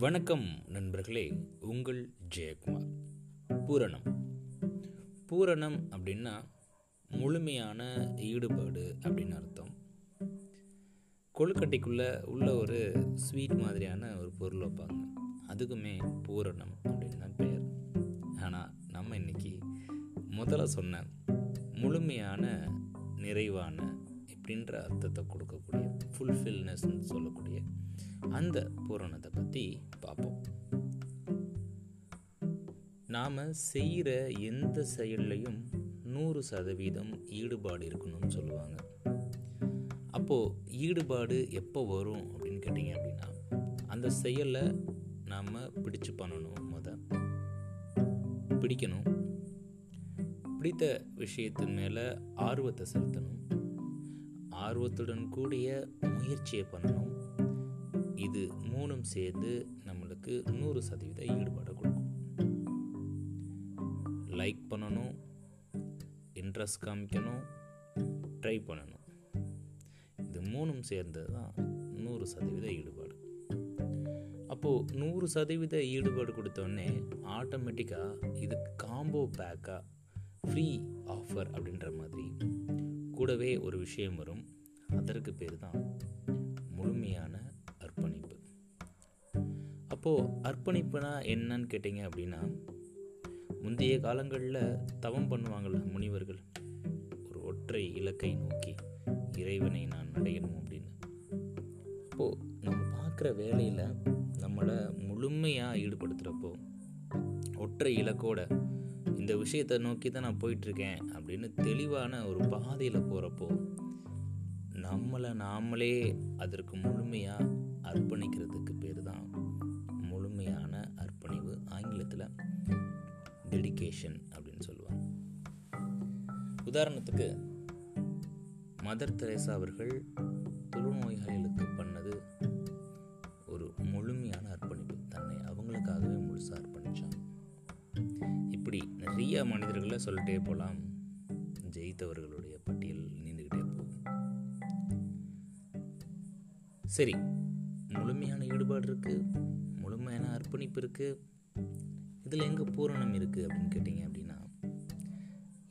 வணக்கம் நண்பர்களே உங்கள் ஜெயக்குமார். பூரணம். பூரணம் அப்படின்னா முழுமையான ஈடுபாடு அப்படின்னு அர்த்தம். கொழுக்கட்டைக்குள்ளே உள்ள ஒரு ஸ்வீட் மாதிரியான ஒரு பொருள் வைப்பாங்க. அதுக்குமே பூரணம் அப்படின்னு தான் பெயர். ஆனால் நம்ம இன்னைக்கு முதல்ல சொன்ன முழுமையான நிறைவான இப்படின்ற அர்த்தத்தை கொடுக்கக்கூடிய ஃபுல்ஃபில்னஸ்ன்னு சொல்லக்கூடிய அந்த பூரணத்தை பற்றி பார்ப்போம். நாம் செய்கிற எந்த செயல்லையும் நூறு சதவீதம் ஈடுபாடு இருக்கணும்னு சொல்லுவாங்க. அப்போது ஈடுபாடு எப்போ வரும் அப்படின்னு கேட்டிங்க அப்படின்னா அந்த செயலை நாம் பிடிச்சு பண்ணணும் முத. பிடிக்கணும். பிடித்த விஷயத்தின் மேலே ஆர்வத்தை செலுத்தணும். ஆர்வத்துடன் கூடிய முயற்சியை பண்ணணும். இது மூணும் சேர்ந்து நம்மளுக்கு நூறு சதவீத ஈடுபாடு கொடுக்கும். லைக் பண்ணணும் இன்ட்ரெஸ்ட் காமிக்கணும் ட்ரை பண்ணணும். இது மூணும் சேர்ந்தது தான் நூறு சதவீத ஈடுபாடு. அப்போது நூறு சதவீத ஈடுபாடு கொடுத்தோடனே ஆட்டோமேட்டிக்காக இது காம்போ பேக்காக ஃப்ரீ ஆஃபர் அப்படின்ற மாதிரி கூடவே ஒரு விஷயம் வரும். அதற்கு பேர் தான் முழுமையான அப்போது அர்ப்பணிப்புனா என்னன்னு கேட்டிங்க அப்படின்னா முந்தைய காலங்களில் தவம் பண்ணுவாங்கள்ல முனிவர்கள். ஒரு ஒற்றை இலக்கை நோக்கி இறைவனை நான் அடையணும் அப்படின்னு. அப்போது நம்ம பார்க்குற வேலையில் நம்மளை முழுமையாக ஈடுபடுத்துகிறப்போ ஒற்றை இலக்கோட இந்த விஷயத்தை நோக்கி தான் நான் போயிட்டுருக்கேன் அப்படின்னு தெளிவான ஒரு பாதையில் போகிறப்போ நம்மளை நாமளே அதற்கு முழுமையாக அர்ப்பணிக்கிறதுக்கு பேர் தான் முழுமையான அர்ப்பணிவு ஆங்கிலத்தில் டெடிகேஷன் அப்படின்னு சொல்லுவாங்க. உதாரணத்துக்கு மதர் தெரேசா அவர்கள் தொழுநோயாளிகளுக்கு பண்ணது ஒரு முழுமையான அர்ப்பணிப்பு. தன்னை அவங்களுக்காகவே முழுசாக அர்ப்பணித்தான் இப்படி நிறைய மனிதர்களை சொல்லிட்டே போகலாம் ஜெயித்தவர்களுடைய பட்டியல் நீந்துக்கிட்டே போகும் சரி முழுமையான ஈடுபாடு இருக்குது முழுமையான அர்ப்பணிப்பு இருக்குது இதில் எங்கே பூரணம் இருக்குது அப்படின்னு கேட்டிங்க அப்படின்னா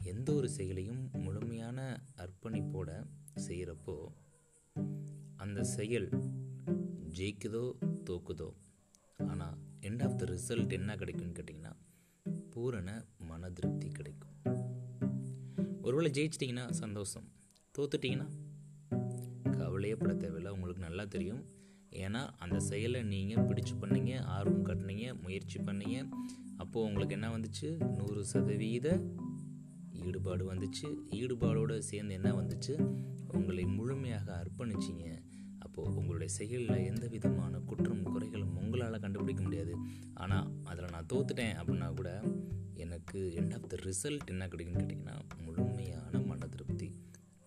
எந்த ஒரு செயலையும் முழுமையான அர்ப்பணிப்போட செய்கிறப்போ அந்த செயல் ஜெயிக்குதோ தோக்குதோ ஆனால் எண்ட் ஆஃப் த ரிசல்ட் என்ன கிடைக்கும்னு கேட்டிங்கன்னா பூரண மன திருப்தி கிடைக்கும். ஒருவேளை ஜெயிச்சிட்டிங்கன்னா சந்தோஷம். தோத்துட்டிங்கன்னா கவலையே பட தேவையில்லை. உங்களுக்கு நல்லா தெரியும். ஏன்னா அந்த செயலை நீங்கள் பிடிச்சு பண்ணீங்க ஆர்வம் கட்டினீங்க முயற்சி பண்ணீங்க. அப்போது உங்களுக்கு என்ன வந்துச்சு? நூறு சதவீத ஈடுபாடு வந்துச்சு. ஈடுபாடோடு சேர்ந்து என்ன வந்துச்சு? உங்களை முழுமையாக அர்ப்பணிச்சிங்க. அப்போது உங்களுடைய செயலில் எந்த விதமான குற்றம் குறைகளும் உங்களால் கண்டுபிடிக்க முடியாது. ஆனால் அதில் நான் தோத்துட்டேன் அப்படின்னா கூட எனக்கு எண்ட் ஆஃப் த ரிசல்ட் என்ன கிடைக்குன்னு கேட்டிங்கன்னா முழுமையான மன திருப்தி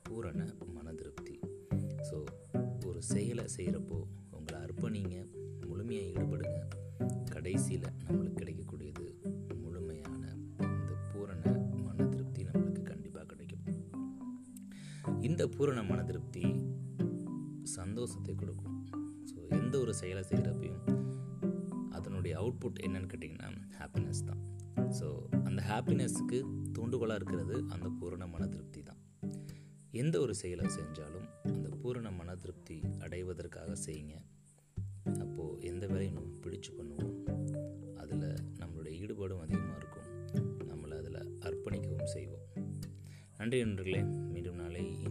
பூரண மன திருப்தி. ஸோ ஒரு செயலை செய்கிறப்போ உங்களை நீங்கள் முழுமையாக ஈடுபடுங்க. கடைசியில் நம்மளுக்கு கிடைக்கக்கூடியது முழுமையான இந்த பூரண மன திருப்தி நம்மளுக்கு கண்டிப்பாக கிடைக்கும். இந்த பூரண மன திருப்தி சந்தோஷத்தை கொடுக்கும். ஸோ எந்த ஒரு செயலை செய்கிறப்பையும் அதனுடைய அவுட்புட் என்னன்னு கேட்டிங்கன்னா ஹாப்பினஸ் தான். ஸோ அந்த ஹாப்பினஸ்க்கு தூண்டுகோலாக இருக்கிறது அந்த பூரண மன திருப்தி தான். எந்த ஒரு செயலை செஞ்சாலும் அந்த பூரண மன திருப்தி அடைவதற்காக செய்யுங்க. அப்போது எந்த வேலையும் நம்ம பிடிச்சு பண்ணுவோம் அதில் நம்மளுடைய ஈடுபாடும் அதிகமாக இருக்கும். நம்மளை அதில் அர்ப்பணிக்கவும் செய்வோம். நன்றி நண்பர்களே மீண்டும் நாளை